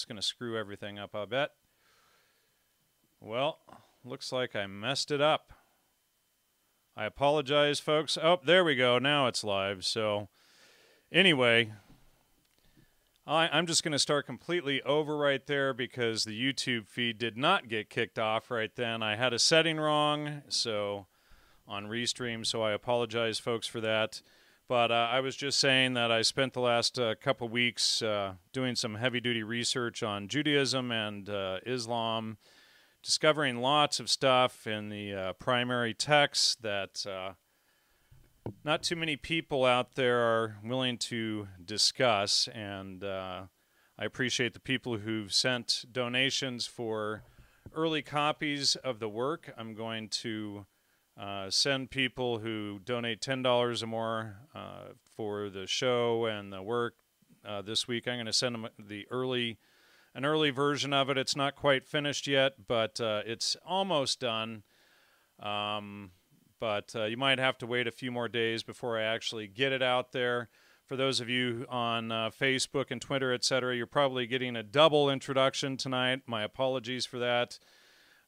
it's going to screw everything up, I bet. Well, looks like I messed it up. I apologize, folks. Oh, there we go. Now it's live. So, anyway, I, I'm just going to start completely over right there because the YouTube feed did not get kicked off right then. I had a setting wrong, so on Restream, so I apologize, folks, for that. But uh, I was just saying that I spent the last uh, couple weeks uh, doing some heavy duty research on Judaism and uh, Islam, discovering lots of stuff in the uh, primary texts that uh, not too many people out there are willing to discuss. And I appreciate the people who've sent donations for early copies of the work. I'm going to uh, send people who donate ten dollars or more uh, for the show and the work uh, this week. I'm going to send them the early, an early version of it. It's not quite finished yet, but uh, it's almost done. Um, but uh, you might have to wait a few more days before I actually get it out there. For those of you on Facebook and Twitter, etc., you're probably getting a double introduction tonight. My apologies for that.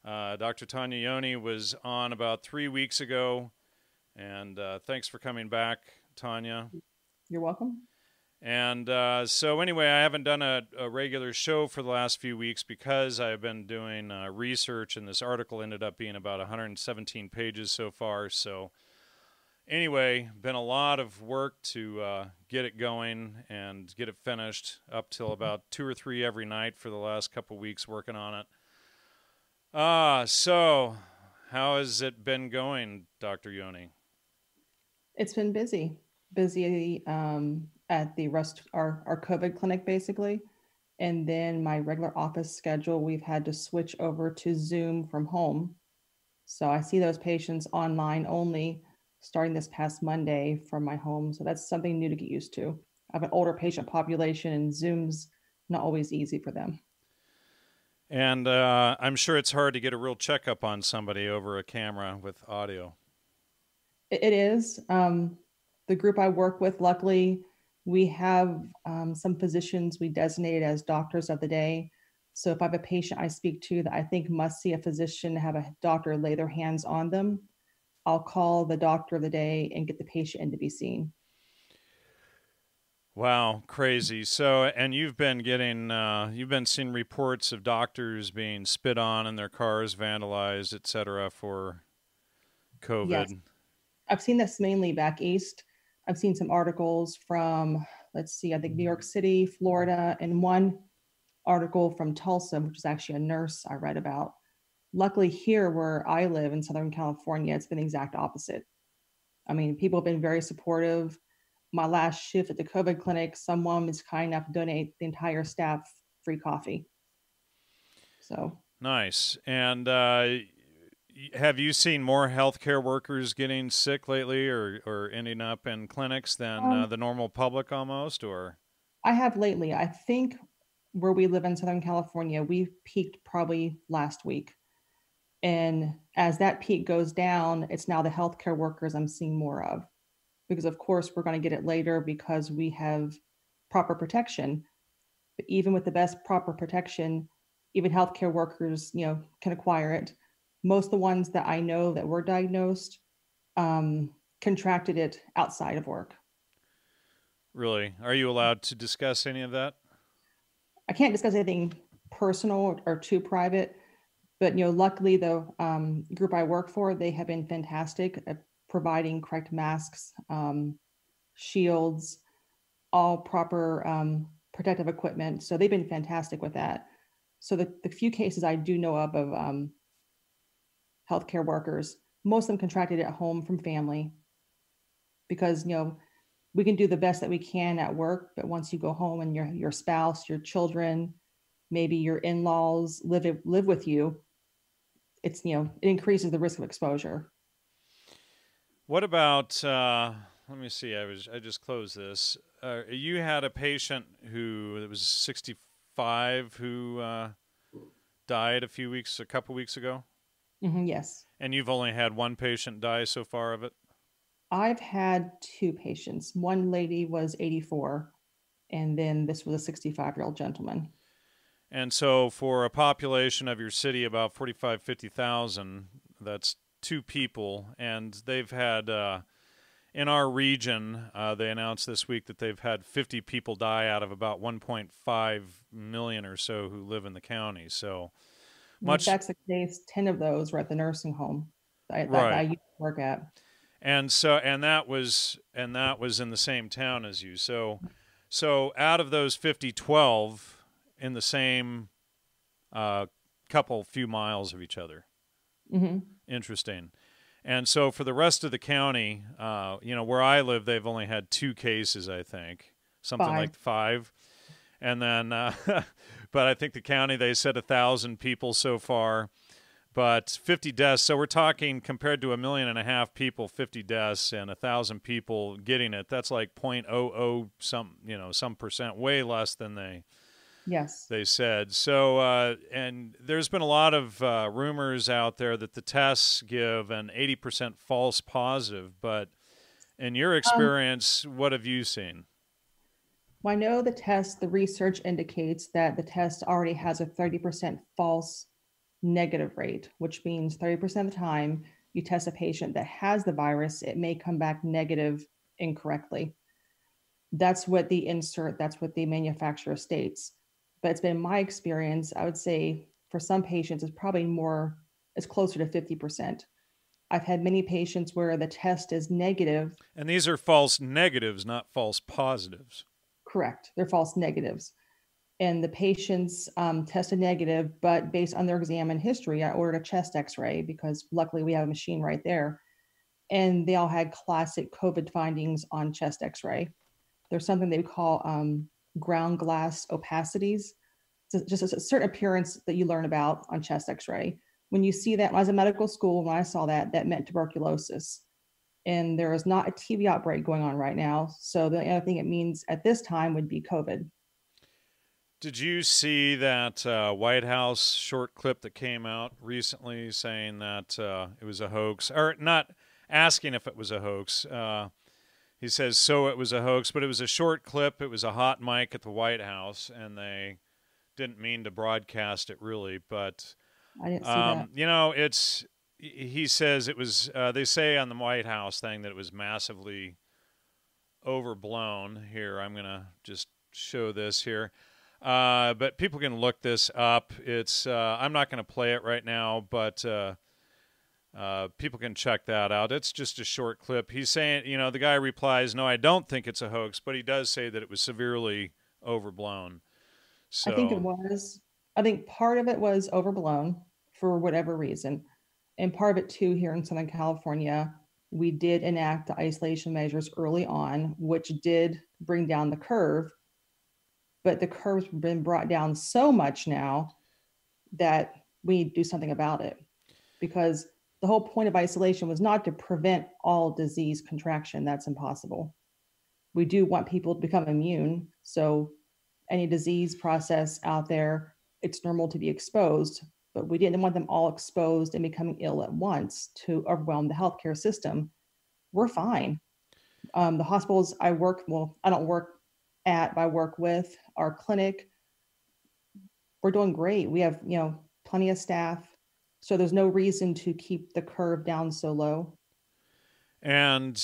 Uh, Dr. Tanya Yoni was on about three weeks ago, and uh, thanks for coming back, Tanya. You're welcome. And uh, so, anyway, I haven't done a, a, regular show for the last few weeks because I've been doing uh, research, and this article ended up being about 117 pages so far. So, anyway, been a lot of work to uh, get it going and get it finished up till about two or three every night for the last couple weeks working on it. Ah, so how has it been going, Dr. Yoni? It's been busy, busy um, at the rest our our COVID clinic basically, and then my regular office schedule. We've had to switch over to Zoom from home, so I see those patients online only starting this past Monday from my home. So that's something new to get used to. I have an older patient population, and Zoom's not always easy for them. And uh, I'm sure it's hard to get a real checkup on somebody over a camera with audio. It is. Um, the group I work with, luckily, we have um, some physicians we designated as doctors of the day. So if I have a patient I speak to that I think must see a physician, have a doctor lay their hands on them, I'll call the doctor of the day and get the patient in to be seen. Wow, crazy. So, and you've been getting, uh, you've been seeing reports of doctors being spit on and their cars vandalized, et cetera, for COVID. Yes. I've seen this mainly back east. I've seen some articles from, let's see, I think New York City, Florida, and one article from Tulsa, which is actually a nurse I read about. Luckily, here where I live in Southern California, it's been the exact opposite. I mean, people have been very supportive my last shift at the COVID clinic, someone was kind enough to donate the entire staff free coffee. So nice. And uh, have you seen more healthcare workers getting sick lately, or or ending up in clinics than uh, um, uh, the normal public almost? Or I have lately. I think where we live in Southern California, we peaked probably last week. And as that peak goes down, it's now the healthcare workers I'm seeing more of because of course we're going to get it later because we have proper protection. But even with the best proper protection, even healthcare workers, you know, can acquire it. Most of the ones that I know that were diagnosed um, contracted it outside of work. Really? Are you allowed to discuss any of that? I can't discuss anything personal or too private, but you know, luckily the um, group I work for, they have been fantastic at providing correct masks, um, shields, all proper um, protective equipment. So they've been fantastic with that. So the, the few cases I do know of of um, healthcare workers, most of them contracted at home from family because, you know, we can do the best that we can at work, but once you go home and your your spouse, your children, maybe your in-laws live live with you, it's you know it increases the risk of exposure. What about? Uh, let me see. I was I just closed this. Uh, you had a patient who was 65 who uh, died a few weeks, a couple weeks ago. Mm-hmm, yes. And you've only had one patient die so far of it. I've had two patients. One lady was 84, and then this was a 65 year old gentleman. And so for a population of your city about 45 50,000, that's two people and they've had uh, in our region, uh, they announced this week that they've had 50 people die out of about 1.5 million or so who live in the county. So much. If that's the case, 10 of those were at the nursing home that, that right. I used to work at. And so, and that was, and that was in the same town as you. So, so out of those 50, 12 in the same uh, couple, few miles of each other. Mm-hmm. Interesting. And so for the rest of the county, uh, you know, where I live, they've only had two cases, I think, something five. like five. And then, uh, but I think the county they said a thousand people so far, but 50 deaths. So we're talking compared to a million and a half people, 50 deaths and a thousand people getting it. That's like 0.00 some, you know, some percent, way less than they Yes. They said. So, uh, and there's been a lot of uh, rumors out there that the tests give an 80% false positive, but in your um, experience, um, what have you seen? Well, I know the test, the research indicates that the test already has a 30% false negative rate, which means 30% of the time you test a patient that has the virus, it may come back negative incorrectly. That's what the insert, that's what the manufacturer states but it's been my experience i would say for some patients it's probably more it's closer to 50% i've had many patients where the test is negative. And these are false negatives not false positives. Correct. They're false negatives. And the patients um, tested negative but based on their exam and history i ordered a chest x-ray because luckily we have a machine right there. And they all had classic covid findings on chest x-ray. There's something they call um, ground glass opacities. It's just a certain appearance that you learn about on chest x-ray. When you see that, when I was in medical school, when I saw that, that meant tuberculosis. And there is not a TB outbreak going on right now. So the only thing it means at this time would be COVID. Did you see that uh, White House short clip that came out recently saying that uh, it was a hoax, or not asking if it was a hoax? Uh, he says, so it was a hoax, but it was a short clip. It was a hot mic at the White House, and they didn't mean to broadcast it really. But, I didn't see um, you know, it's, he says it was, uh, they say on the White House thing that it was massively overblown. Here, I'm going to just show this here. Uh, but people can look this up. It's uh, I'm not going to play it right now, but uh, uh, people can check that out. It's just a short clip. He's saying, you know, the guy replies, "No, I don't think it's a hoax," but he does say that it was severely overblown. So I think it was. I think part of it was overblown for whatever reason, and part of it too here in Southern California, we did enact the isolation measures early on, which did bring down the curve. But the curve's been brought down so much now that we need to do something about it because the whole point of isolation was not to prevent all disease contraction. That's impossible. We do want people to become immune. So, any disease process out there, it's normal to be exposed, but we didn't want them all exposed and becoming ill at once to overwhelm the healthcare system. We're fine. Um, the hospitals I work, well, I don't work at, but I work with, our clinic, we're doing great. We have, you know, plenty of staff so there's no reason to keep the curve down so low. And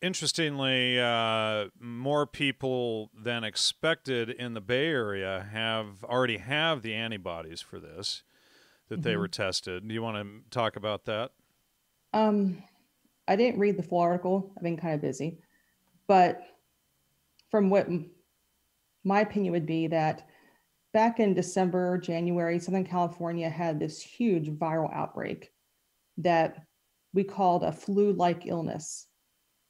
interestingly, uh, more people than expected in the Bay Area have already have the antibodies for this that mm-hmm. they were tested. Do you want to talk about that? Um, I didn't read the full article. I've been kind of busy, but from what my opinion would be that back in December, January, Southern California had this huge viral outbreak that we called a flu like illness.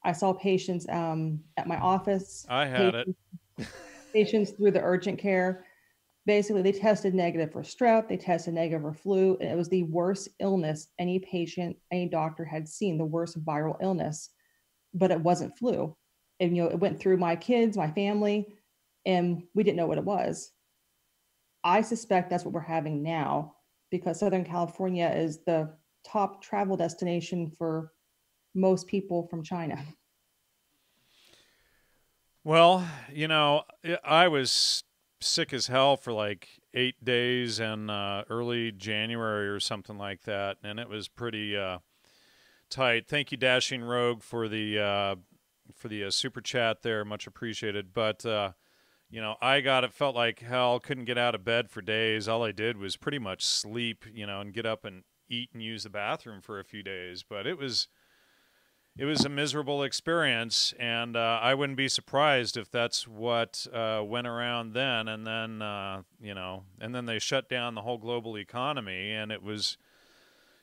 I saw patients um, at my office. I had patients, it. patients through the urgent care. Basically, they tested negative for strep, they tested negative for flu, and it was the worst illness any patient, any doctor had seen, the worst viral illness. But it wasn't flu. And you know, it went through my kids, my family, and we didn't know what it was. I suspect that's what we're having now because Southern California is the top travel destination for most people from China. Well, you know, I was sick as hell for like eight days in uh, early January or something like that, and it was pretty uh, tight. Thank you, Dashing Rogue, for the uh, for the uh, super chat there, much appreciated. But uh, you know, I got it. Felt like hell. Couldn't get out of bed for days. All I did was pretty much sleep, you know, and get up and eat and use the bathroom for a few days. But it was it was a miserable experience, and uh, I wouldn't be surprised if that's what uh, went around then. And then, uh, you know, and then they shut down the whole global economy, and it was,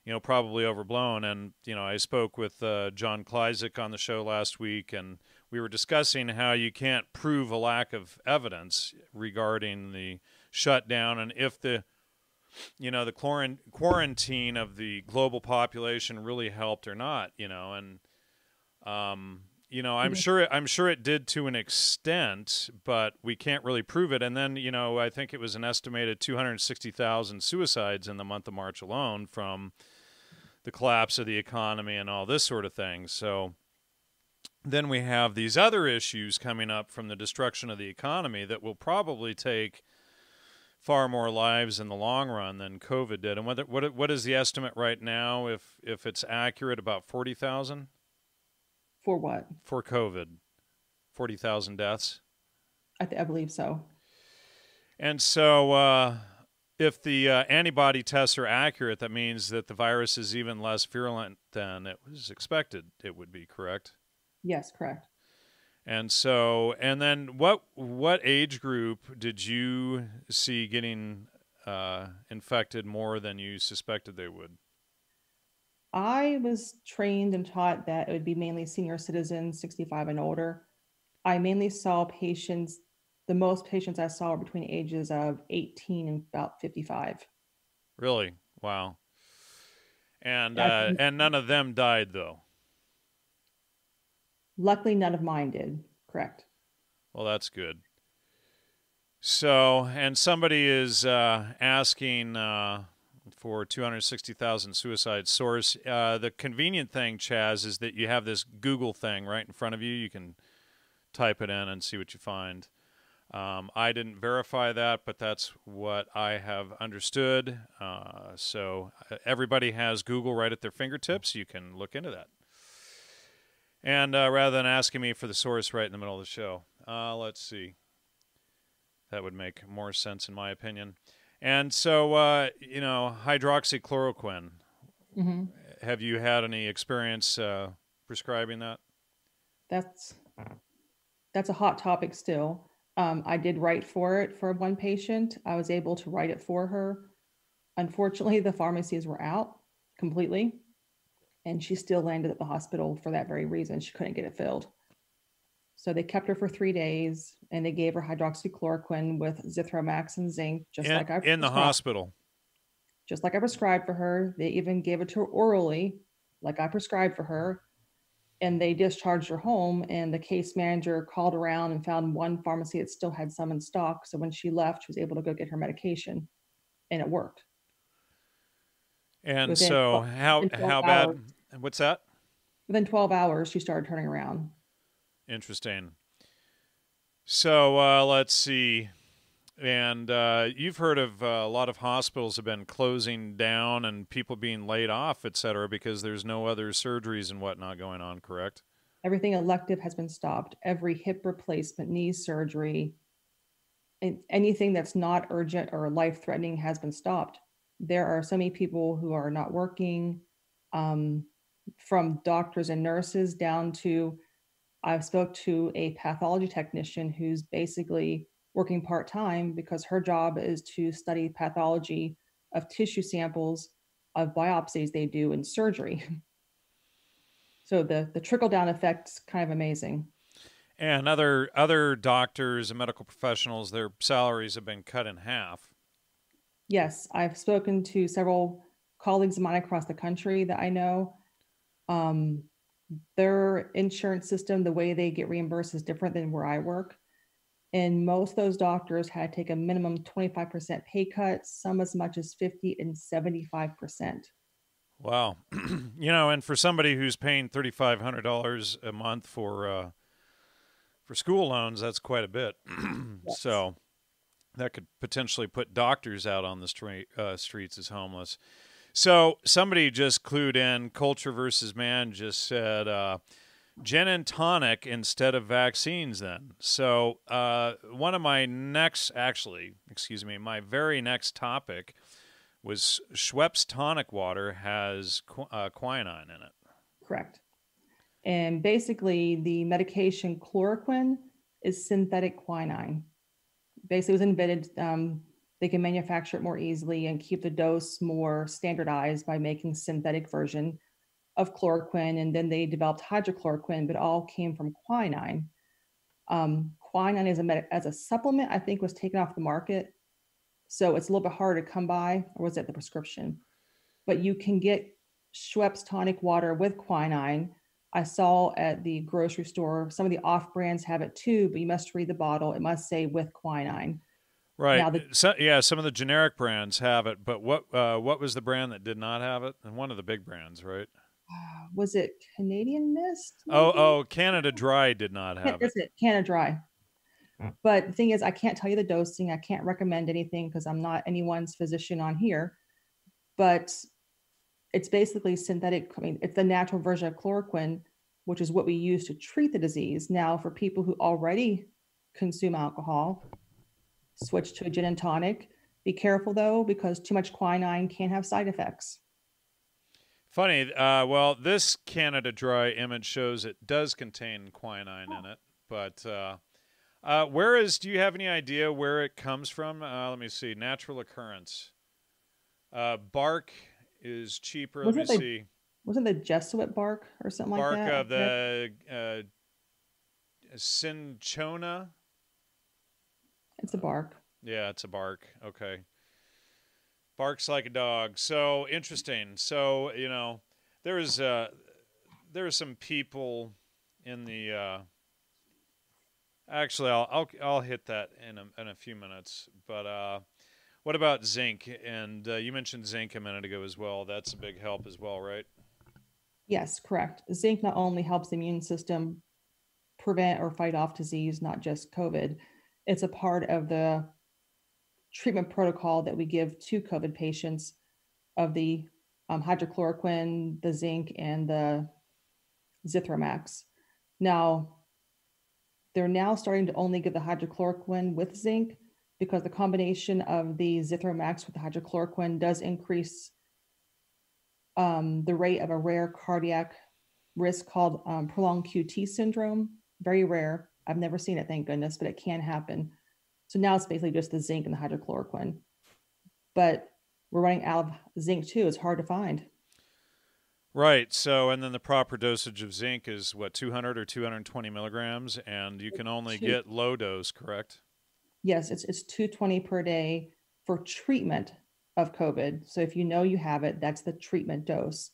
you know, probably overblown. And you know, I spoke with uh, John Kleisick on the show last week, and we were discussing how you can't prove a lack of evidence regarding the shutdown, and if the you know the quarantine of the global population really helped or not you know and um, you know, I'm sure I'm sure it did to an extent, but we can't really prove it. And then, you know, I think it was an estimated 260,000 suicides in the month of March alone from the collapse of the economy and all this sort of thing. So then we have these other issues coming up from the destruction of the economy that will probably take far more lives in the long run than COVID did. And what what what is the estimate right now if if it's accurate about 40,000? For what? For COVID, 40,000 deaths. I, th- I, believe so. And so, uh, if the uh, antibody tests are accurate, that means that the virus is even less virulent than it was expected. It would be correct. Yes, correct. And so, and then what what age group did you see getting uh, infected more than you suspected they would? I was trained and taught that it would be mainly senior citizens, 65 and older. I mainly saw patients, the most patients I saw were between ages of 18 and about 55. Really? Wow. And uh, and none of them died though. Luckily, none of mine did. Correct. Well, that's good. So, and somebody is uh, asking uh, for 260,000 suicide source. Uh, the convenient thing, Chaz, is that you have this Google thing right in front of you. You can type it in and see what you find. Um, I didn't verify that, but that's what I have understood. Uh, so uh, everybody has Google right at their fingertips. You can look into that. And uh, rather than asking me for the source right in the middle of the show, uh, let's see. That would make more sense, in my opinion. And so, uh, you know, hydroxychloroquine. Mm-hmm. Have you had any experience uh, prescribing that? That's that's a hot topic still. Um, I did write for it for one patient. I was able to write it for her. Unfortunately, the pharmacies were out completely, and she still landed at the hospital for that very reason. She couldn't get it filled. So they kept her for three days and they gave her hydroxychloroquine with zithromax and zinc, just in, like I in the hospital. Just like I prescribed for her. They even gave it to her orally, like I prescribed for her. And they discharged her home. And the case manager called around and found one pharmacy that still had some in stock. So when she left, she was able to go get her medication, and it worked. And within so, 12, how how bad? Hours, what's that? Within 12 hours, she started turning around. Interesting. So uh, let's see. And uh, you've heard of uh, a lot of hospitals have been closing down and people being laid off, et cetera, because there's no other surgeries and whatnot going on, correct? Everything elective has been stopped. Every hip replacement, knee surgery, and anything that's not urgent or life threatening has been stopped. There are so many people who are not working, um, from doctors and nurses down to I've spoke to a pathology technician who's basically working part-time because her job is to study pathology of tissue samples of biopsies they do in surgery. so the the trickle down effect's kind of amazing. And other other doctors and medical professionals, their salaries have been cut in half. Yes, I've spoken to several colleagues of mine across the country that I know. Um, their insurance system, the way they get reimbursed is different than where I work. And most of those doctors had to take a minimum 25% pay cut, some as much as 50 and 75%. Wow. you know, and for somebody who's paying $3,500 a month for, uh, for school loans, that's quite a bit. yes. So that could potentially put doctors out on the street, uh, streets as homeless. So somebody just clued in. Culture versus man just said uh, gin and tonic instead of vaccines. Then, so uh, one of my next, actually, excuse me, my very next topic was Schweppes tonic water has qu- uh, quinine in it. Correct. And basically, the medication chloroquine is synthetic quinine. Basically, it was invented. Um, they can manufacture it more easily and keep the dose more standardized by making synthetic version of chloroquine. And then they developed hydrochloroquine, but all came from quinine. Um, quinine as a med- as a supplement, I think, was taken off the market, so it's a little bit harder to come by. Or was it the prescription? But you can get Schweppes tonic water with quinine. I saw at the grocery store some of the off brands have it too, but you must read the bottle. It must say with quinine. Right. Now the- so, yeah, some of the generic brands have it, but what uh, what was the brand that did not have it? And one of the big brands, right? Was it Canadian Mist? Oh, maybe? oh, Canada Dry did not have it. That's it, Canada Dry. Hmm. But the thing is, I can't tell you the dosing. I can't recommend anything because I'm not anyone's physician on here. But it's basically synthetic. I mean, it's the natural version of chloroquine, which is what we use to treat the disease. Now, for people who already consume alcohol, switch to a gin and tonic. Be careful though, because too much quinine can have side effects. Funny. Uh, well, this Canada Dry image shows it does contain quinine in it, but uh, uh, where is? Do you have any idea where it comes from? Uh, let me see. Natural occurrence. Uh, bark is cheaper. Let me Wasn't see. Wasn't the Jesuit bark or something like that? bark of the uh, cinchona. It's a bark. Yeah, it's a bark. Okay. Barks like a dog. So interesting. So, you know, there is uh there are some people in the uh actually I'll I'll I'll hit that in a in a few minutes. But uh what about zinc? And uh, you mentioned zinc a minute ago as well. That's a big help as well, right? Yes, correct. Zinc not only helps the immune system prevent or fight off disease, not just COVID, it's a part of the treatment protocol that we give to COVID patients of the um, hydrochloroquine, the zinc, and the Zithromax. Now, they're now starting to only give the hydrochloroquine with zinc because the combination of the Zithromax with the hydrochloroquine does increase um, the rate of a rare cardiac risk called um, prolonged QT syndrome. Very rare. I've never seen it, thank goodness, but it can happen. So now it's basically just the zinc and the hydrochloroquine. But we're running out of zinc too. It's hard to find. Right. So, and then the proper dosage of zinc is what 200 or 220 milligrams, and you can only get low dose, correct? Yes, it's it's 220 per day for treatment of COVID. So if you know you have it, that's the treatment dose.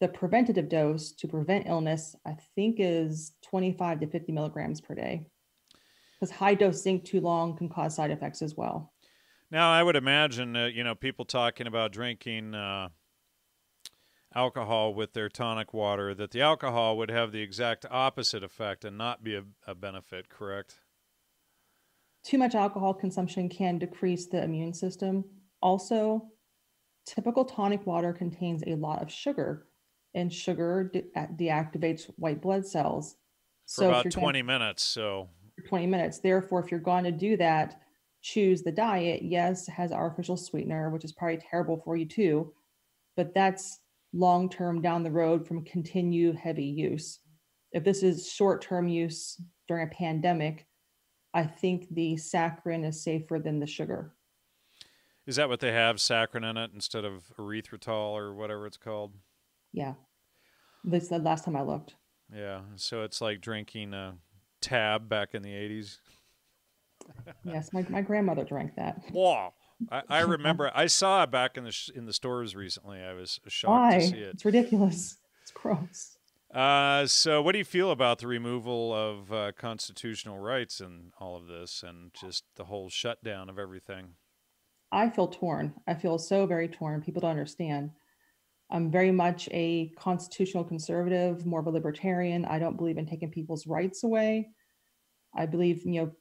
The preventative dose to prevent illness, I think, is 25 to 50 milligrams per day. Because high dose zinc too long can cause side effects as well. Now, I would imagine, uh, you know, people talking about drinking uh, alcohol with their tonic water, that the alcohol would have the exact opposite effect and not be a, a benefit, correct? Too much alcohol consumption can decrease the immune system. Also, typical tonic water contains a lot of sugar, and sugar de- deactivates white blood cells. For if about you're gonna- 20 minutes. So, 20 minutes. Therefore, if you're going to do that, choose the diet. Yes, has artificial sweetener, which is probably terrible for you too, but that's long term down the road from continued heavy use. If this is short term use during a pandemic, I think the saccharin is safer than the sugar. is that what they have, saccharin in it instead of erythritol or whatever it's called? Yeah. This the last time I looked. Yeah. So it's like drinking a tab back in the 80s. Yes, my, my grandmother drank that. Wow. I, I remember I saw it back in the sh- in the stores recently. I was shocked Why? to see it. It's ridiculous. It's gross. Uh, so, what do you feel about the removal of uh, constitutional rights and all of this, and just the whole shutdown of everything? I feel torn. I feel so very torn. People don't understand. I'm very much a constitutional conservative, more of a libertarian. I don't believe in taking people's rights away. I believe, you know,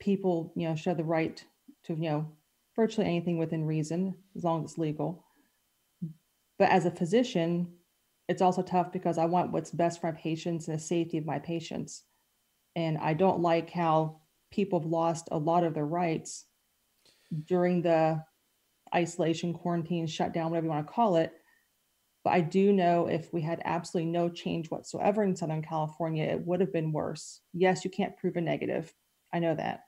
people, you know, show the right to, you know, virtually anything within reason, as long as it's legal. But as a physician, it's also tough because I want what's best for my patients and the safety of my patients. And I don't like how people have lost a lot of their rights during the isolation, quarantine, shutdown, whatever you want to call it. But I do know if we had absolutely no change whatsoever in Southern California, it would have been worse. Yes, you can't prove a negative. I know that.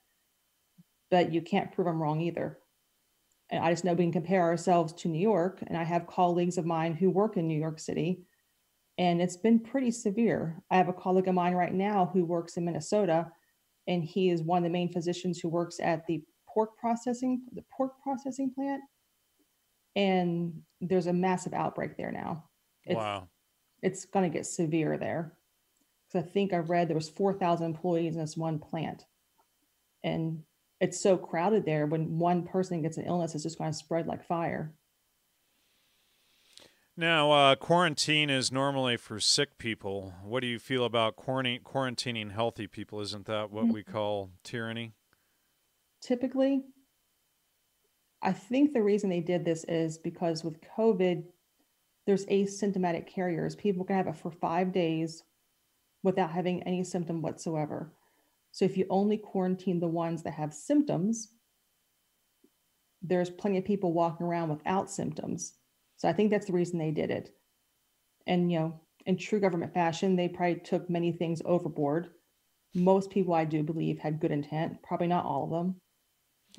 But you can't prove I'm wrong either. And I just know we can compare ourselves to New York. And I have colleagues of mine who work in New York City, and it's been pretty severe. I have a colleague of mine right now who works in Minnesota, and he is one of the main physicians who works at the pork processing the pork processing plant and there's a massive outbreak there now it's, wow it's going to get severe there because i think i read there was 4000 employees in this one plant and it's so crowded there when one person gets an illness it's just going to spread like fire now, uh, quarantine is normally for sick people. What do you feel about quarantining healthy people? Isn't that what we mm-hmm. call tyranny? typically. I think the reason they did this is because with COVID, there's asymptomatic carriers. People can have it for five days without having any symptom whatsoever. So if you only quarantine the ones that have symptoms, there's plenty of people walking around without symptoms. So I think that's the reason they did it. And you know, in true government fashion, they probably took many things overboard. Most people, I do believe, had good intent. Probably not all of them.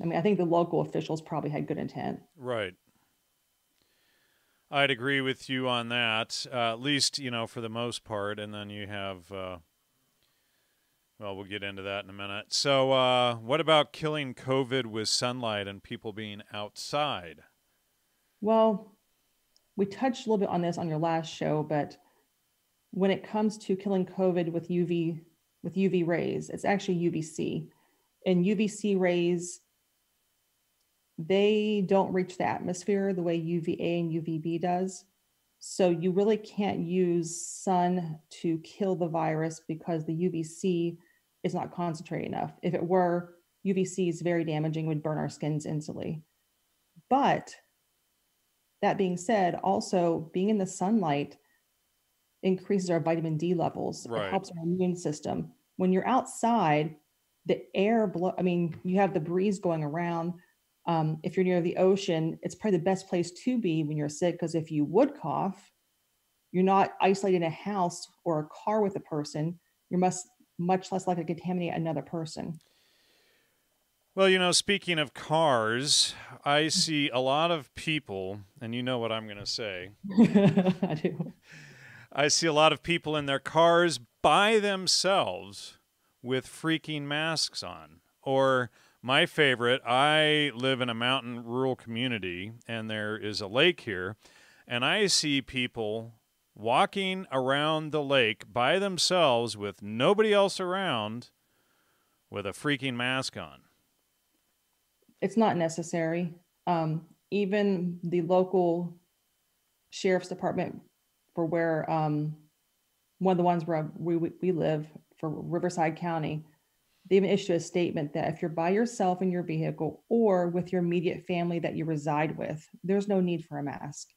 I mean, I think the local officials probably had good intent. Right. I'd agree with you on that, uh, at least, you know, for the most part. And then you have, uh, well, we'll get into that in a minute. So, uh, what about killing COVID with sunlight and people being outside? Well, we touched a little bit on this on your last show, but when it comes to killing COVID with UV with UV rays, it's actually UVC. And UVC rays they don't reach the atmosphere the way UVA and UVB does. So you really can't use sun to kill the virus because the UVC is not concentrated enough. If it were, UVC is very damaging, would burn our skins instantly. But that being said, also being in the sunlight increases our vitamin D levels. Right. It helps our immune system. When you're outside, the air blow, I mean, you have the breeze going around um, if you're near the ocean, it's probably the best place to be when you're sick because if you would cough, you're not isolated in a house or a car with a person. You're much much less likely to contaminate another person. Well, you know, speaking of cars, I see a lot of people, and you know what I'm going to say. I do. I see a lot of people in their cars by themselves with freaking masks on or my favorite, I live in a mountain rural community and there is a lake here, and I see people walking around the lake by themselves with nobody else around with a freaking mask on. It's not necessary. Um, even the local sheriff's department for where um, one of the ones where we, we live for Riverside County, they even issued a statement that if you're by yourself in your vehicle or with your immediate family that you reside with, there's no need for a mask.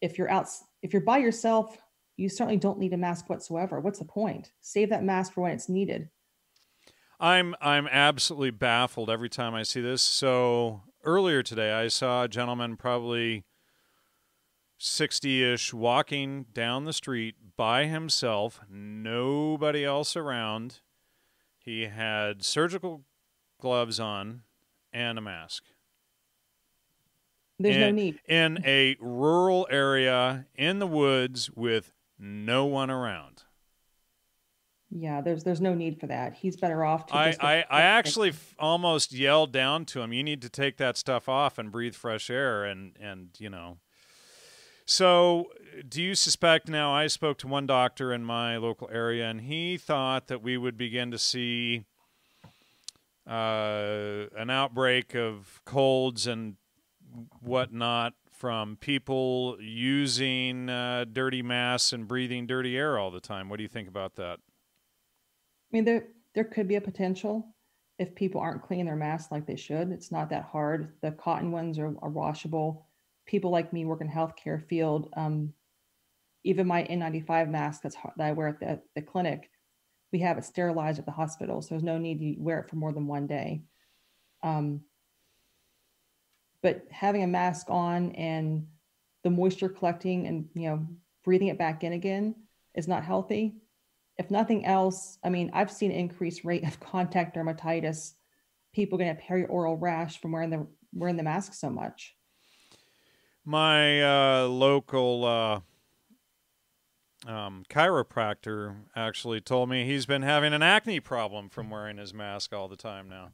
If you're out, if you're by yourself, you certainly don't need a mask whatsoever. What's the point? Save that mask for when it's needed. I'm I'm absolutely baffled every time I see this. So earlier today, I saw a gentleman probably 60-ish walking down the street by himself, nobody else around he had surgical gloves on and a mask. There's in, no need. In a rural area in the woods with no one around. Yeah, there's there's no need for that. He's better off. I I, I actually f- almost yelled down to him. You need to take that stuff off and breathe fresh air and and you know so, do you suspect now? I spoke to one doctor in my local area, and he thought that we would begin to see uh, an outbreak of colds and whatnot from people using uh, dirty masks and breathing dirty air all the time. What do you think about that? I mean, there there could be a potential. if people aren't cleaning their masks like they should. It's not that hard. The cotton ones are, are washable. People like me work in healthcare field. Um, even my N95 mask that's that I wear at the, the clinic, we have it sterilized at the hospital, so there's no need to wear it for more than one day. Um, but having a mask on and the moisture collecting and you know breathing it back in again is not healthy if nothing else, I mean, I've seen increased rate of contact dermatitis, people getting a perioral rash from wearing the wearing the mask so much. My uh, local uh, um, chiropractor actually told me he's been having an acne problem from wearing his mask all the time now.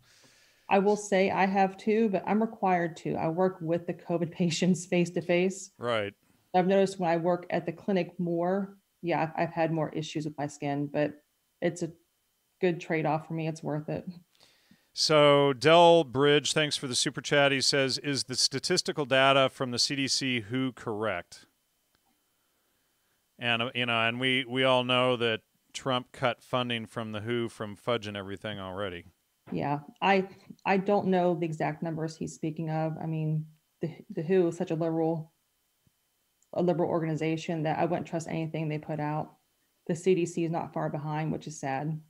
I will say I have too, but I'm required to. I work with the COVID patients face to face. Right. I've noticed when I work at the clinic more, yeah, I've, I've had more issues with my skin, but it's a good trade off for me. It's worth it. So Dell Bridge, thanks for the super chat. He says, "Is the statistical data from the CDC WHO correct?" And uh, you know, and we we all know that Trump cut funding from the WHO from fudging everything already. Yeah, I I don't know the exact numbers he's speaking of. I mean, the the WHO is such a liberal a liberal organization that I wouldn't trust anything they put out. The CDC is not far behind, which is sad.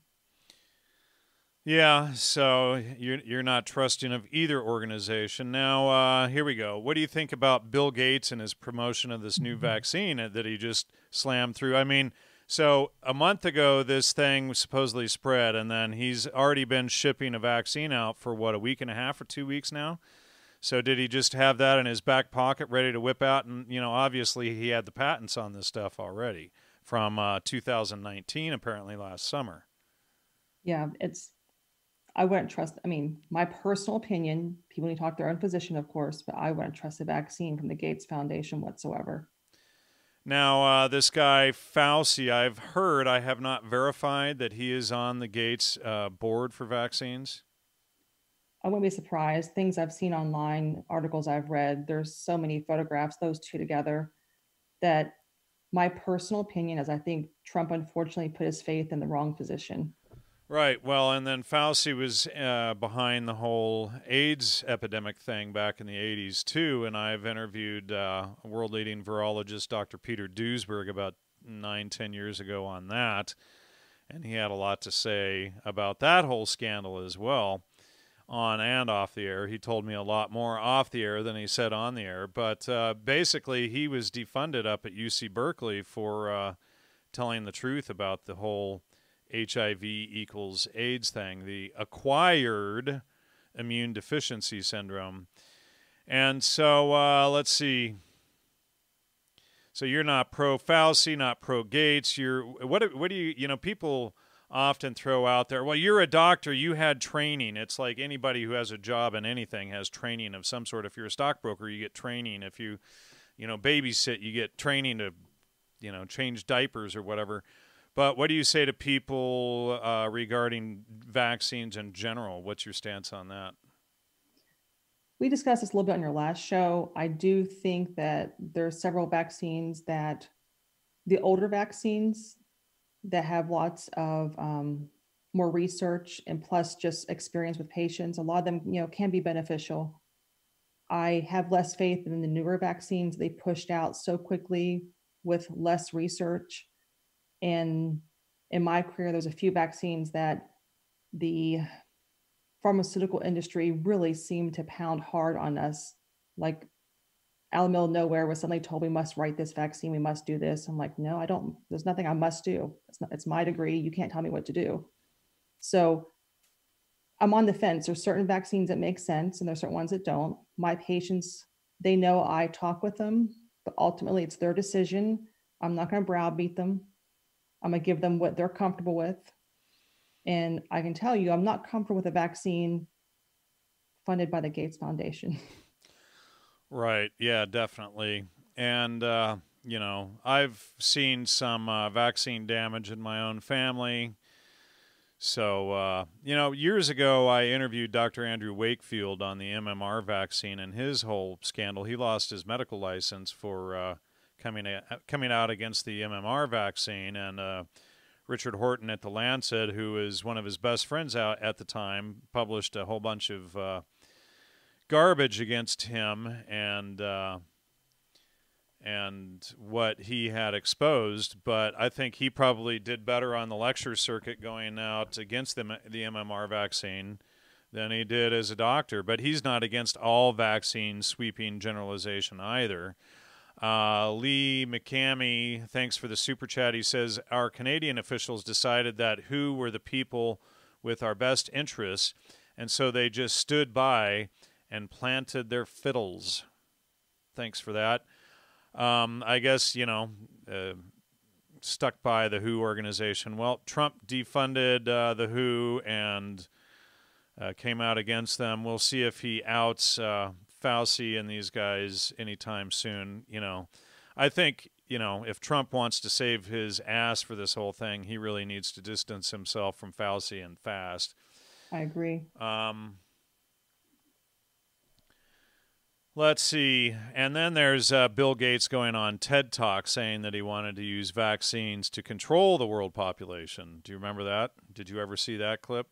Yeah, so you're you're not trusting of either organization. Now, uh, here we go. What do you think about Bill Gates and his promotion of this new mm-hmm. vaccine that he just slammed through? I mean, so a month ago this thing supposedly spread, and then he's already been shipping a vaccine out for what a week and a half or two weeks now. So did he just have that in his back pocket, ready to whip out? And you know, obviously he had the patents on this stuff already from uh, 2019, apparently last summer. Yeah, it's. I wouldn't trust. I mean, my personal opinion. People need to talk their own position, of course, but I wouldn't trust a vaccine from the Gates Foundation whatsoever. Now, uh, this guy Fauci, I've heard, I have not verified that he is on the Gates uh, board for vaccines. I wouldn't be surprised. Things I've seen online, articles I've read, there's so many photographs, those two together, that my personal opinion is I think Trump unfortunately put his faith in the wrong position. Right. Well, and then Fauci was uh, behind the whole AIDS epidemic thing back in the 80s, too. And I've interviewed uh, world leading virologist Dr. Peter Duesberg about nine, ten years ago on that. And he had a lot to say about that whole scandal as well on and off the air. He told me a lot more off the air than he said on the air. But uh, basically, he was defunded up at UC Berkeley for uh, telling the truth about the whole HIV equals AIDS thing, the acquired immune deficiency syndrome. And so uh, let's see. So you're not pro Fauci, not pro Gates. You're what? What do you? You know, people often throw out there, well, you're a doctor, you had training. It's like anybody who has a job in anything has training of some sort. If you're a stockbroker, you get training. If you, you know, babysit, you get training to, you know, change diapers or whatever. But what do you say to people uh, regarding vaccines in general? What's your stance on that? We discussed this a little bit on your last show. I do think that there are several vaccines that the older vaccines that have lots of um, more research and plus just experience with patients. A lot of them, you know, can be beneficial. I have less faith in the newer vaccines they pushed out so quickly with less research. And in my career, there's a few vaccines that the pharmaceutical industry really seemed to pound hard on us, like out of the middle of nowhere was suddenly told we must write this vaccine, we must do this. I'm like, no, I don't. There's nothing I must do. It's not. It's my degree. You can't tell me what to do. So I'm on the fence. There's certain vaccines that make sense, and there's certain ones that don't. My patients, they know I talk with them, but ultimately it's their decision. I'm not going to browbeat them. I'm going to give them what they're comfortable with. And I can tell you, I'm not comfortable with a vaccine funded by the Gates Foundation. Right. Yeah, definitely. And, uh, you know, I've seen some uh, vaccine damage in my own family. So, uh, you know, years ago, I interviewed Dr. Andrew Wakefield on the MMR vaccine and his whole scandal. He lost his medical license for uh, coming coming out against the MMR vaccine, and uh, Richard Horton at the Lancet, who is one of his best friends out at the time, published a whole bunch of uh, garbage against him and uh, and what he had exposed. But I think he probably did better on the lecture circuit going out against the the MMR vaccine than he did as a doctor. But he's not against all vaccine sweeping generalization either. Uh, Lee McCamey, thanks for the super chat. He says our Canadian officials decided that who were the people with our best interests, and so they just stood by and planted their fiddles. Thanks for that. Um, I guess you know. Uh, stuck by the WHO organization. Well, Trump defunded uh, the WHO and uh, came out against them. We'll see if he outs uh, Fauci and these guys anytime soon. You know, I think you know if Trump wants to save his ass for this whole thing, he really needs to distance himself from Fauci and fast. I agree. Um, let's see, and then there's uh, Bill Gates going on TED Talk saying that he wanted to use vaccines to control the world population. Do you remember that? Did you ever see that clip?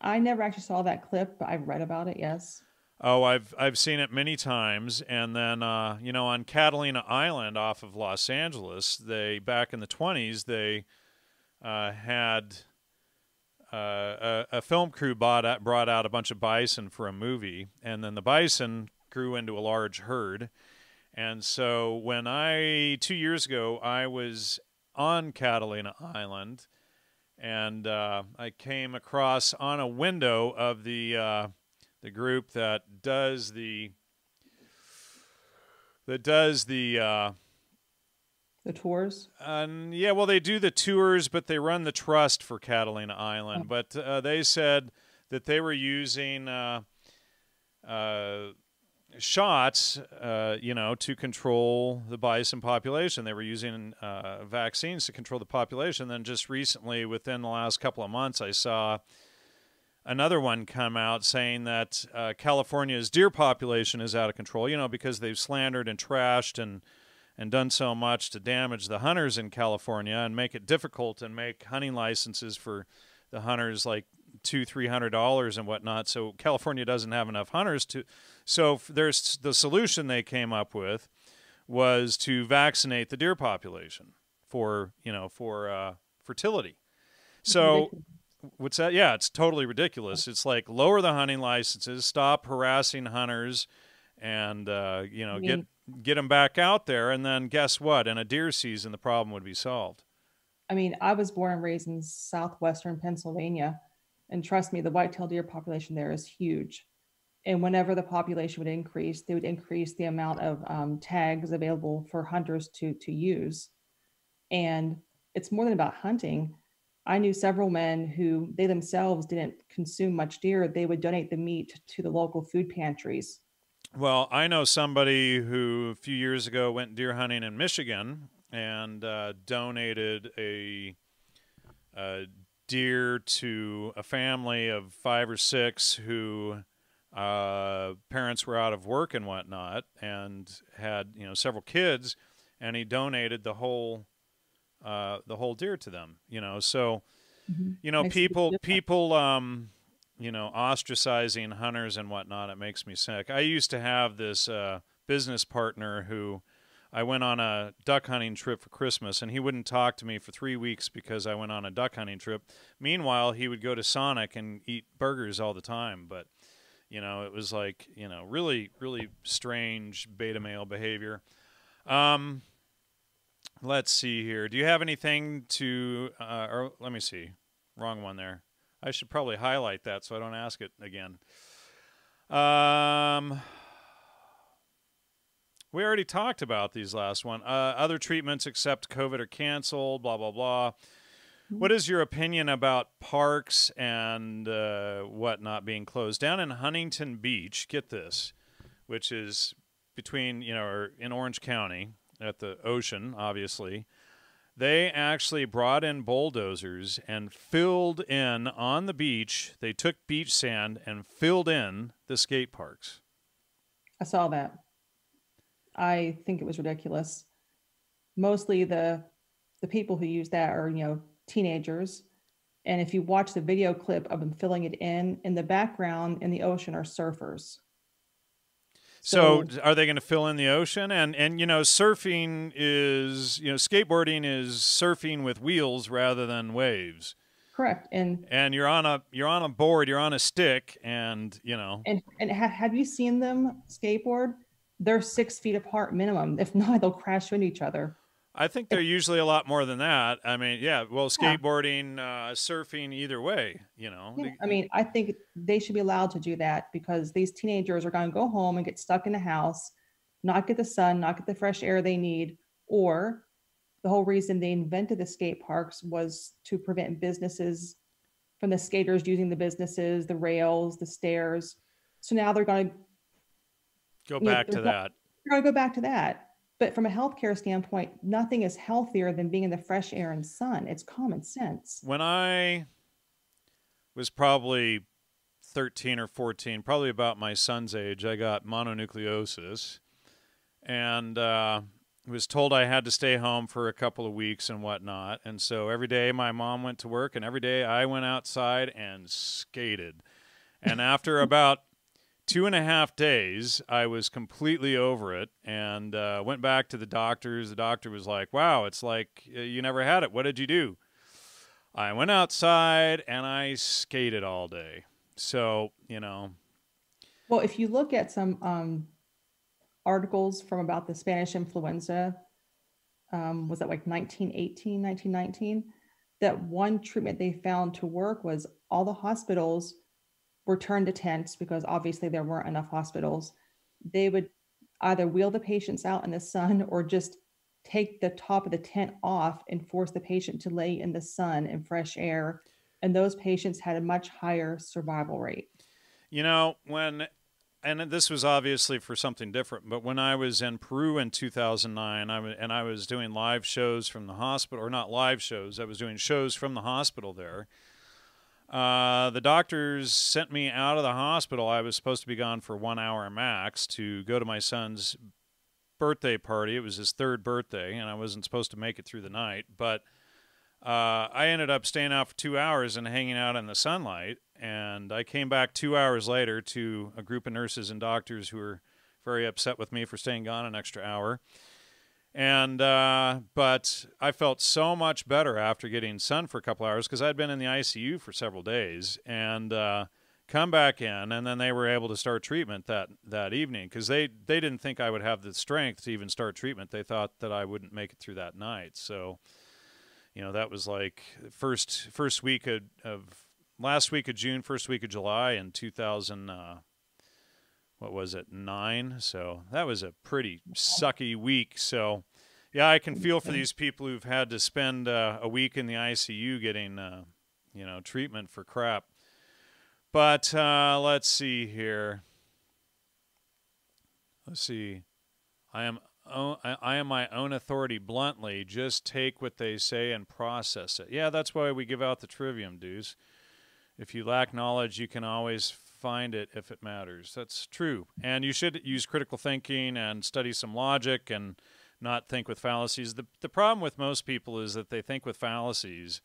I never actually saw that clip, but I've read about it. Yes. Oh, I've I've seen it many times, and then uh, you know on Catalina Island off of Los Angeles, they back in the twenties they uh, had uh, a, a, film crew bought out, brought out a bunch of bison for a movie, and then the bison grew into a large herd, and so when I two years ago I was on Catalina Island and uh, I came across on a window of the uh, the group that does the that does the uh, the tours. And yeah, well, they do the tours, but they run the trust for Catalina Island. Oh. But uh, they said that they were using uh, uh, shots, uh, you know, to control the bison population. They were using uh, vaccines to control the population. Then just recently, within the last couple of months, I saw another one come out saying that uh, California's deer population is out of control. You know, because they've slandered and trashed and and done so much to damage the hunters in California and make it difficult and make hunting licenses for the hunters like two three hundred dollars and whatnot. So California doesn't have enough hunters to. So there's the solution they came up with was to vaccinate the deer population for you know for uh, fertility. So. What's that? Yeah, it's totally ridiculous. It's like lower the hunting licenses, stop harassing hunters, and uh, you know get get them back out there. And then guess what? In a deer season, the problem would be solved. I mean, I was born and raised in southwestern Pennsylvania, and trust me, the white-tailed deer population there is huge. And whenever the population would increase, they would increase the amount of um, tags available for hunters to to use. And it's more than about hunting. I knew several men who they themselves didn't consume much deer. They would donate the meat to the local food pantries. Well, I know somebody who a few years ago went deer hunting in Michigan and uh, donated a, a deer to a family of five or six who uh, parents were out of work and whatnot, and had you know several kids, and he donated the whole uh, the whole deer to them. You know, so mm-hmm. you know people people um, you know ostracizing hunters and whatnot. It makes me sick. I used to have this uh, business partner who I went on a duck hunting trip for Christmas, and he wouldn't talk to me for three weeks because I went on a duck hunting trip. Meanwhile, he would go to Sonic and eat burgers all the time. But, you know, it was like, you know, really, really strange beta male behavior. Um, let's see here. Do you have anything to, uh, or let me see. Wrong one there. I should probably highlight that so I don't ask it again. Um, we already talked about these last one. Uh, other treatments except COVID are canceled. Blah blah blah. Mm-hmm. What is your opinion about parks and uh, whatnot being closed down in Huntington Beach? Get this, which is between you know in Orange County at the ocean, obviously. They actually brought in bulldozers and filled in on the beach. They took beach sand and filled in the skate parks. I saw that. I think it was ridiculous. Mostly the the people who use that are, you know, teenagers. And if you watch the video clip of them filling it in, in the background in the ocean are surfers. So, so are they going to fill in the ocean? And and you know, surfing is you know, skateboarding is surfing with wheels rather than waves. Correct. And and you're on a you're on a board, you're on a stick, and you know. And and ha- have you seen them skateboard? They're six feet apart minimum. If not, they'll crash into each other. I think they're usually a lot more than that. I mean, yeah, well, skateboarding, yeah. Uh, surfing, either way, you know. Yeah. I mean, I think they should be allowed to do that because these teenagers are going to go home and get stuck in the house, not get the sun, not get the fresh air they need, or the whole reason they invented the skate parks was to prevent businesses from the skaters using the businesses, the rails, the stairs. So now they're going to go back know, to that. They're going to go back to that but from a healthcare standpoint, nothing is healthier than being in the fresh air and sun. It's common sense. When I was probably 13 or 14, probably about my son's age, I got mononucleosis and uh, was told I had to stay home for a couple of weeks and whatnot. And so every day my mom went to work, and every day I went outside and skated. And after about two and a half days, I was completely over it and uh, went back to the doctors. The doctor was like, wow, it's like uh, you never had it. What did you do? I went outside and I skated all day. So, you know. Well, if you look at some um, articles from about the Spanish influenza, um, was that like 1918, 1919? That one treatment they found to work was all the hospitals were turned to tents because obviously there weren't enough hospitals. They would either wheel the patients out in the sun or just take the top of the tent off and force the patient to lay in the sun and fresh air. And those patients had a much higher survival rate. You know, when, and this was obviously for something different, but when I was in Peru in 2009, I and I was doing live shows from the hospital, or not live shows, I was doing shows from the hospital there uh, the doctors sent me out of the hospital. I was supposed to be gone for one hour max to go to my son's birthday party. It was his third birthday, and I wasn't supposed to make it through the night. But uh, I ended up staying out for two hours and hanging out in the sunlight. And I came back two hours later to a group of nurses and doctors who were very upset with me for staying gone an extra hour. And uh, but I felt so much better after getting sun for a couple hours because I'd been in the ICU for several days and uh, come back in, and then they were able to start treatment that that evening because they they didn't think I would have the strength to even start treatment. They thought that I wouldn't make it through that night. So, you know, that was like first first week of, of last week of June, first week of July in 2000. Uh, what was it nine so that was a pretty sucky week so yeah i can feel for these people who've had to spend uh, a week in the icu getting uh, you know treatment for crap but uh, let's see here let's see i am I am my own authority bluntly. Just take what they say and process it. Yeah, that's why we give out the trivium dues. If you lack knowledge, you can always find it if it matters. That's true. And you should use critical thinking and study some logic and not think with fallacies. The, the problem with most people is that they think with fallacies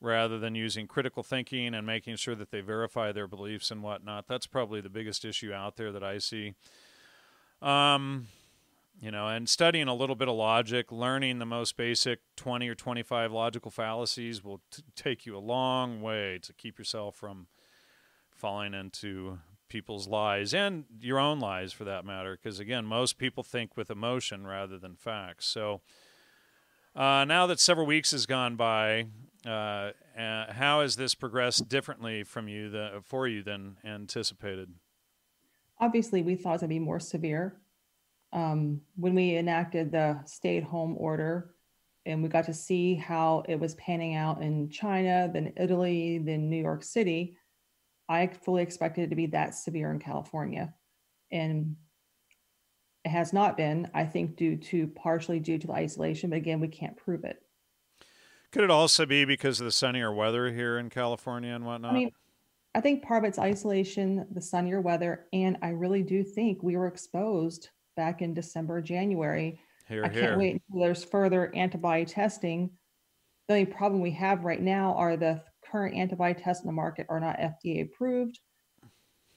rather than using critical thinking and making sure that they verify their beliefs and whatnot. That's probably the biggest issue out there that I see. Um, you know, and studying a little bit of logic, learning the most basic 20 or 25 logical fallacies will t- take you a long way to keep yourself from falling into people's lies and your own lies for that matter because again most people think with emotion rather than facts. So uh, now that several weeks has gone by uh, uh, how has this progressed differently from you the, for you than anticipated? Obviously we thought it would be more severe. Um, when we enacted the stay-at-home order and we got to see how it was panning out in china then italy then new york city I fully expected it to be that severe in California. And it has not been, I think, due to partially due to the isolation, but again, we can't prove it. Could it also be because of the sunnier weather here in California and whatnot? I mean, I think part of it's isolation, the sunnier weather, and I really do think we were exposed back in December, January. Here, I can't wait until there's further antibody testing The only problem we have right now are the current antibody tests in the market are not FDA approved.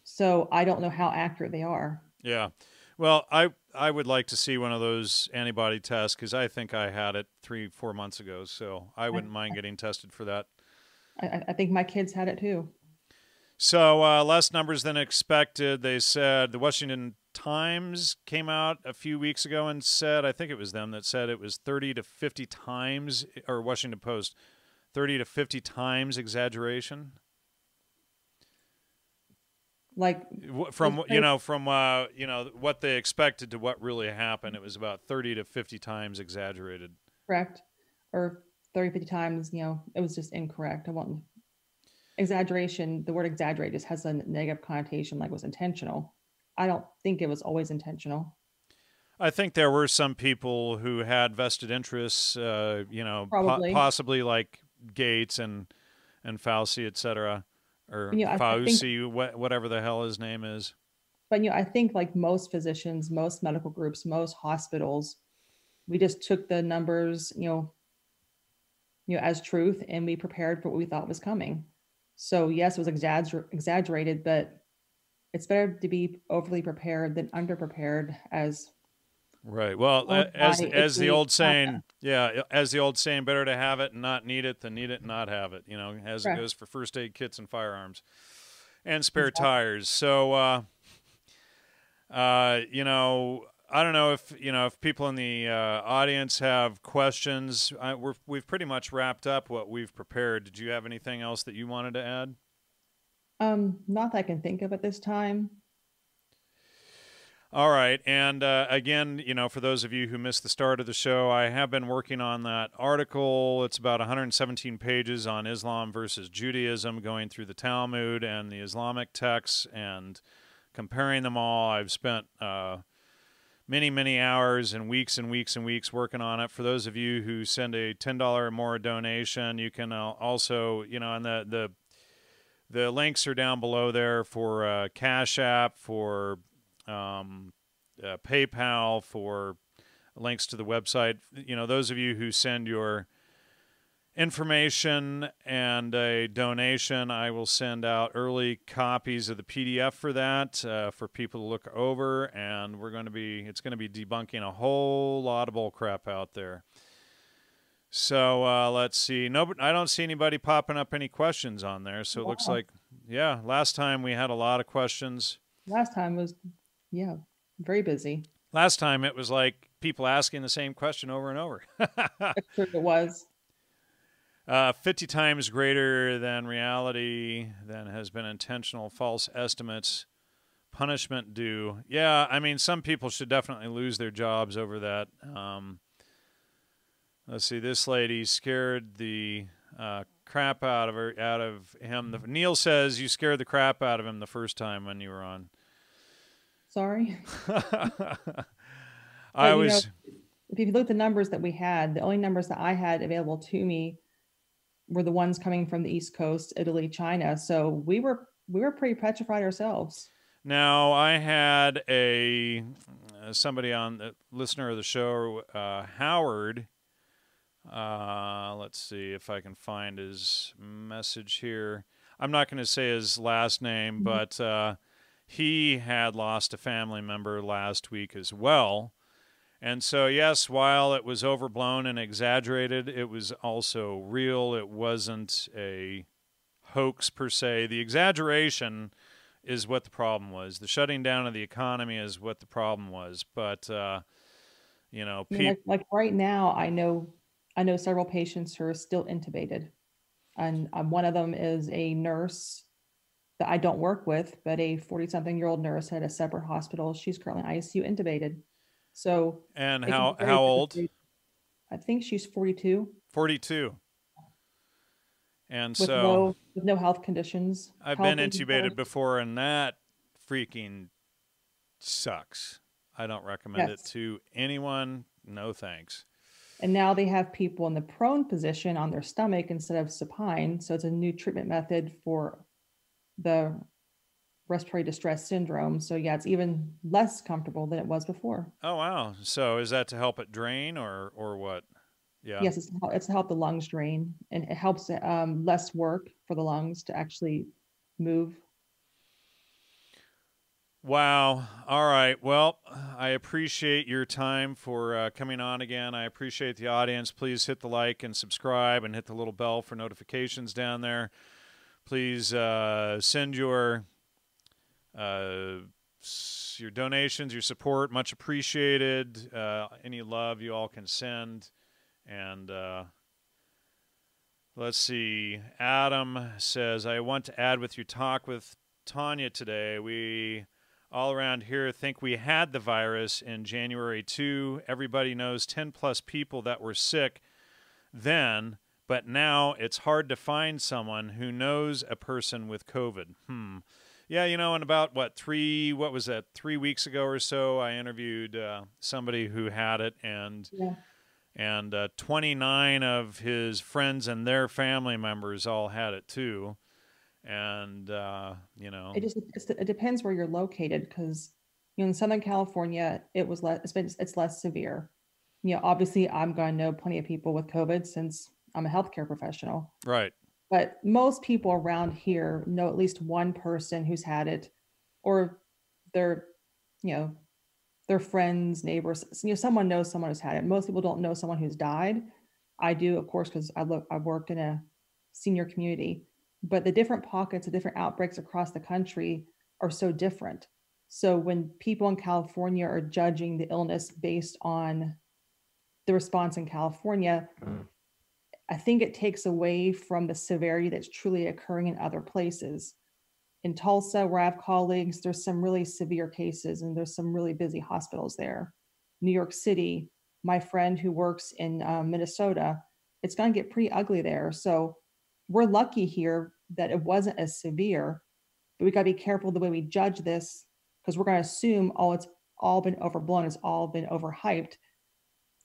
So I don't know how accurate they are. Yeah. Well, I I would like to see one of those antibody tests because I think I had it three four months ago, so I wouldn't mind getting tested for that. I, I think my kids had it too. So uh, less numbers than expected. They said the Washington Times came out a few weeks ago and said I think it was them that said it was 30 to 50 times, or Washington Post, 30 to 50 times exaggeration? Like from you know from uh, you know what they expected to what really happened it was about 30 to 50 times exaggerated. Correct. Or 30 50 times you know it was just incorrect. I want exaggeration the word exaggerate just has a negative connotation like it was intentional. I don't think it was always intentional. I think there were some people who had vested interests uh, you know po- possibly like gates and and fauci et cetera or you know, Fauci, think, whatever the hell his name is. But you know, I think like most physicians, most medical groups, most hospitals, we just took the numbers, you know, you know, as truth, and we prepared for what we thought was coming. So yes, it was exagger- exaggerated, but it's better to be overly prepared than underprepared, as Right. Well, as as the old saying, yeah, as the old saying, better to have it and not need it than need it and not have it. You know, as Correct. it goes for first aid kits and firearms, and spare exactly. tires. So, uh, uh, you know, I don't know if you know if people in the uh, audience have questions. I, we're we've pretty much wrapped up what we've prepared. Did you have anything else that you wanted to add? Um, not that I can think of at this time. All right. And uh, again, you know, for those of you who missed the start of the show, I have been working on that article. It's about 117 pages on Islam versus Judaism, going through the Talmud and the Islamic texts and comparing them all. I've spent uh, many, many hours and weeks and weeks and weeks working on it. For those of you who send a $10 or more donation, you can uh, also, you know, and the, the, the links are down below there for uh, Cash App, for um, uh, PayPal for links to the website. You know, those of you who send your information and a donation, I will send out early copies of the PDF for that uh, for people to look over. And we're going to be, it's going to be debunking a whole lot of bull crap out there. So uh, let's see. No, I don't see anybody popping up any questions on there. So it looks like, yeah, last time we had a lot of questions. Last time was yeah, very busy. Last time it was like people asking the same question over and over. it was. Uh, 50 times greater than reality, than has been intentional false estimates. Punishment due. Yeah, I mean, some people should definitely lose their jobs over that. Um, let's see, this lady scared the uh, crap out of her, out of him. The, Neil says you scared the crap out of him the first time when you were on. Sorry. I was. Know, if you look at the numbers that we had, the only numbers that I had available to me were the ones coming from the East Coast, Italy, China. So we were we were pretty petrified ourselves. Now I had a uh, somebody on the listener of the show, uh, Howard. Uh, let's see if I can find his message here. I'm not going to say his last name, mm-hmm. but uh, he had lost a family member last week as well. And so, yes, while it was overblown and exaggerated, it was also real. It wasn't a hoax per se. The exaggeration is what the problem was. The shutting down of the economy is what the problem was. But, uh, you know, pe- like, like, right now, I know, I know several patients who are still intubated, and um, one of them is a nurse that I don't work with, but a 40 something year old nurse at a separate hospital. She's currently ICU intubated. So, and how, how old? I think she's 42. 42. And with so, no, with no health conditions. I've been intubated before, and that freaking sucks. I don't recommend yes. it to anyone. No thanks. And now they have people in the prone position on their stomach instead of supine. So it's a new treatment method for the respiratory distress syndrome. So yeah, it's even less comfortable than it was before. Oh wow! So is that to help it drain or or what? Yeah. Yes, it's, to help- it's to help the lungs drain and it helps um, less work for the lungs to actually move. Wow. All right. Well, I appreciate your time for uh, coming on again. I appreciate the audience. Please hit the like and subscribe and hit the little bell for notifications down there. Please uh, send your uh, your donations, your support, much appreciated. Uh, any love you all can send, and uh, let's see. Adam says, "I want to add with your talk with Tanya today. We." all around here think we had the virus in January 2. Everybody knows 10 plus people that were sick then, but now it's hard to find someone who knows a person with COVID. Hmm. Yeah, you know, in about what, three, what was that, three weeks ago or so, I interviewed uh, somebody who had it, and Yeah. and uh, 29 of his friends and their family members all had it too. And, uh, you know, It just, it depends where you're located because, you know, in Southern California, it was less, it's been, it's less severe. You know, obviously I'm going to know plenty of people with COVID since I'm a healthcare professional. right. But most people around here know at least one person who's had it or their, you know, their friends, neighbors, you know, someone knows someone who's had it. Most people don't know someone who's died. I do, of course, because I look, I work in a senior community, but the different pockets, the different outbreaks across the country are so different. So when people in California are judging the illness based on the response in California, mm. I think it takes away from the severity that's truly occurring in other places. In Tulsa, where I have colleagues, there's some really severe cases and there's some really busy hospitals there. New York City, my friend who works in uh, Minnesota, it's going to get pretty ugly there. So we're lucky here that it wasn't as severe, but we got to be careful the way we judge this because we're going to assume, oh, it's all been overblown, it's all been overhyped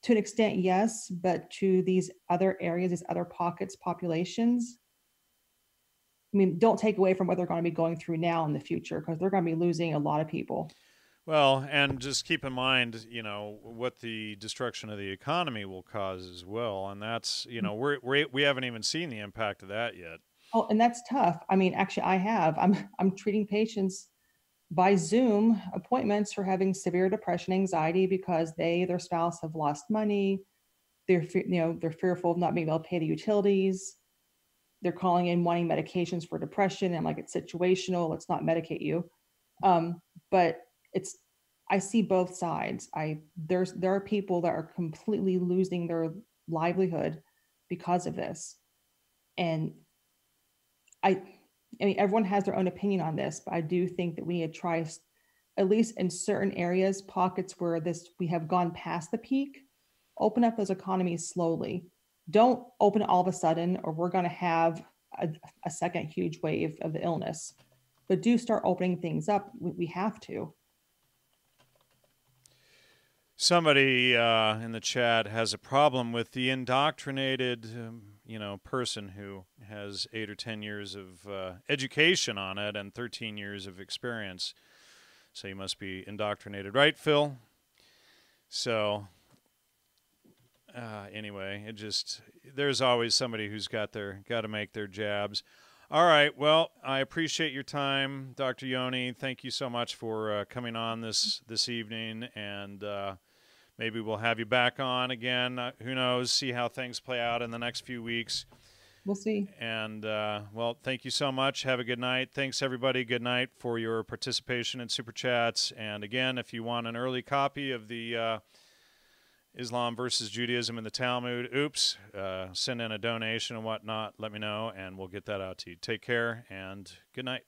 to an extent, yes, but to these other areas, these other pockets, populations, I mean, don't take away from what they're going to be going through now in the future because they're going to be losing a lot of people. Well, and just keep in mind, you know, what the destruction of the economy will cause as well, and that's, you know, we're, we're we haven't even seen the impact of that yet. Oh, and that's tough. I mean, actually, I have. I'm I'm treating patients by Zoom appointments for having severe depression, anxiety because they their spouse have lost money. They're you know they're fearful of not being able to pay the utilities. They're calling in wanting medications for depression. I'm like, it's situational. Let's not medicate you. Um, but it's I see both sides. I there's there are people that are completely losing their livelihood because of this, and I I mean, everyone has their own opinion on this, but I do think that we need to try, at least in certain areas, pockets where this we have gone past the peak, open up those economies slowly. Don't open all of a sudden, or we're going to have a, a second huge wave of the illness. But do start opening things up. We, we have to. Somebody uh, in the chat has a problem with the indoctrinated, um, you know, person who has eight or ten years of uh, education on it and thirteen years of experience. So you must be indoctrinated, right, Phil? So uh, anyway, it just there's always somebody who's got their got to make their jabs. All right. Well, I appreciate your time, Dr. Yoni. Thank you so much for uh, coming on this this evening, and uh, maybe we'll have you back on again. Uh, who knows? See how things play out in the next few weeks. We'll see. And uh, well, thank you so much. Have a good night. Thanks everybody. Good night for your participation in super chats. And again, if you want an early copy of the uh, Islam versus Judaism in the Talmud, oops, uh, send in a donation and whatnot. Let me know, and we'll get that out to you. Take care and good night.